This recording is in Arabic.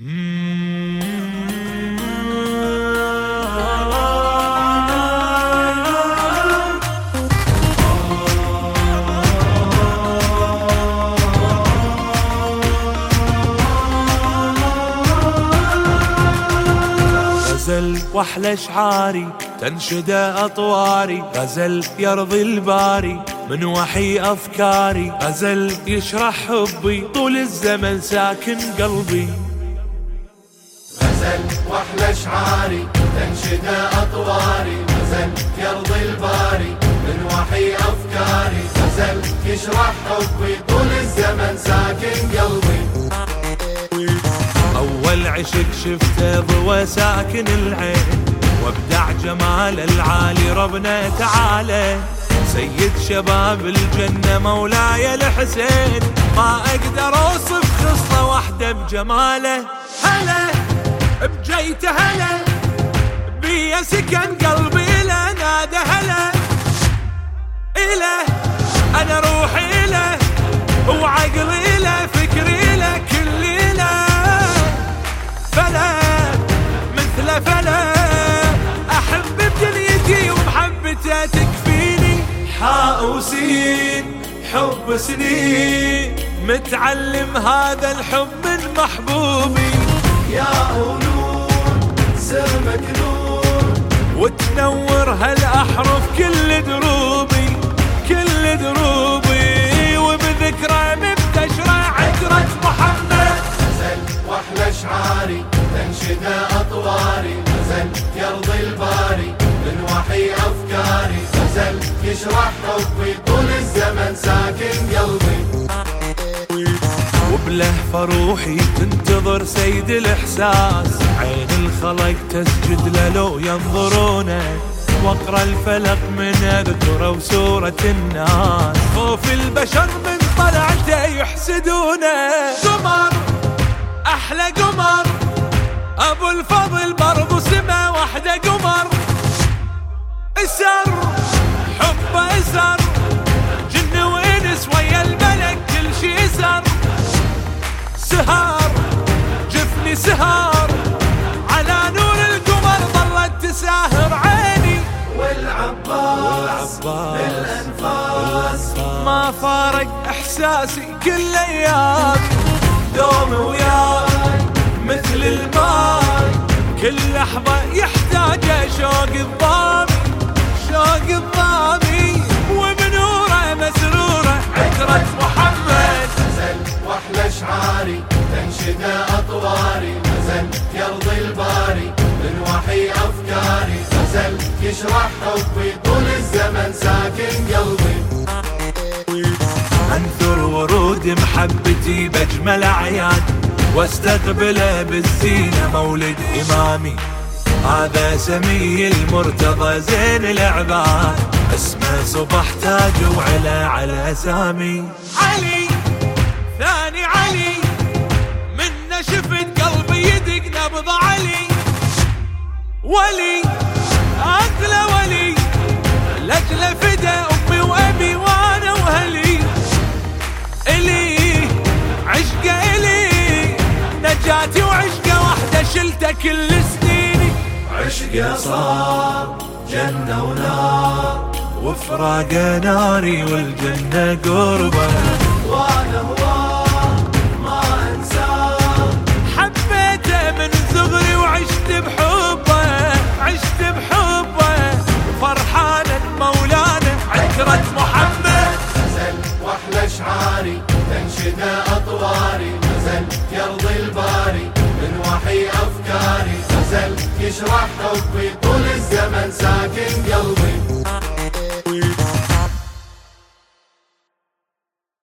غزل واحلى شعاري تنشد أطواري غزل يرضي الباري من وحي أفكاري غزل يشرح حبي طول الزمن ساكن قلبي. غزل واحلى شعاري تنشد أطواري. غزل يرضي الباري من وحي أفكاري. غزل يشرح حبي طول الزمن ساكن قلبي. أول عشق شفته ضوى ساكن العين وابدع جمال العالي ربنا تعالى. سيد شباب الجنة مولاي الحسين ما أقدر أوصف خصلة واحدة بجماله. هلا! بجيته هلا بيا سكن قلبي له نادى هلا إله أنا روحي له وعقلي له فكري له كلي له. فلا مثل فلا أحب بدنيتي ومحبته تكفيني. حاء وسين حب سنين متعلم هذا الحب من محبوبي. يا ونور سر مكنون. وتنور هالأحرف كل دروبي كل دروبي. وبذكرى مبتشرة عترة محمد. غزل وأحلى شعاري تنشد أطواري. غزل يرضي الباري من وحي أفكاري. غزل يشرح حبي طول الزمن وبلهفة روحي تنتظر سيد الإحساس. عين الخلق تسجد له لو ينظرونه واقرا الفلق من اذكره وسورة الناس. خوف البشر من طلعته يحسدونه قمر أحلى قمر أبو الفضل برضو سما واحدة قمر إسر سهر جفني سهر على نور القمر ظلت تساهر عيني. والعباس بالانفاس ما فارق إحساسي كل أيام. دوم وياي مثل الماي كل لحظة يحتاج شوق الضامي شوق الضامي يشرح حبي طول الزمن ساكن قلبي. أنثر ورود محبتي بأجمل أعياد واستقبله بالزينة مولد إمامي. هذا سمي المرتضى زين العباد اسمه صبح تاج وعلى على أسامي. علي ثاني علي منه شفت قلبي يدق نبض علي. ولي نجاتي وعشقة واحدة شلته كل سنيني. عشقة صار جنة ونار وفراقه ناري والجنة قربة. وأنا هواه ما انساه حبيته من صغري وعشت بحبه عشت بحبه. فرحانة مولانا عترة محمد. غزل وأحلى شعاري تنشد يشرح حبي طول الزمن ساكن قلبي.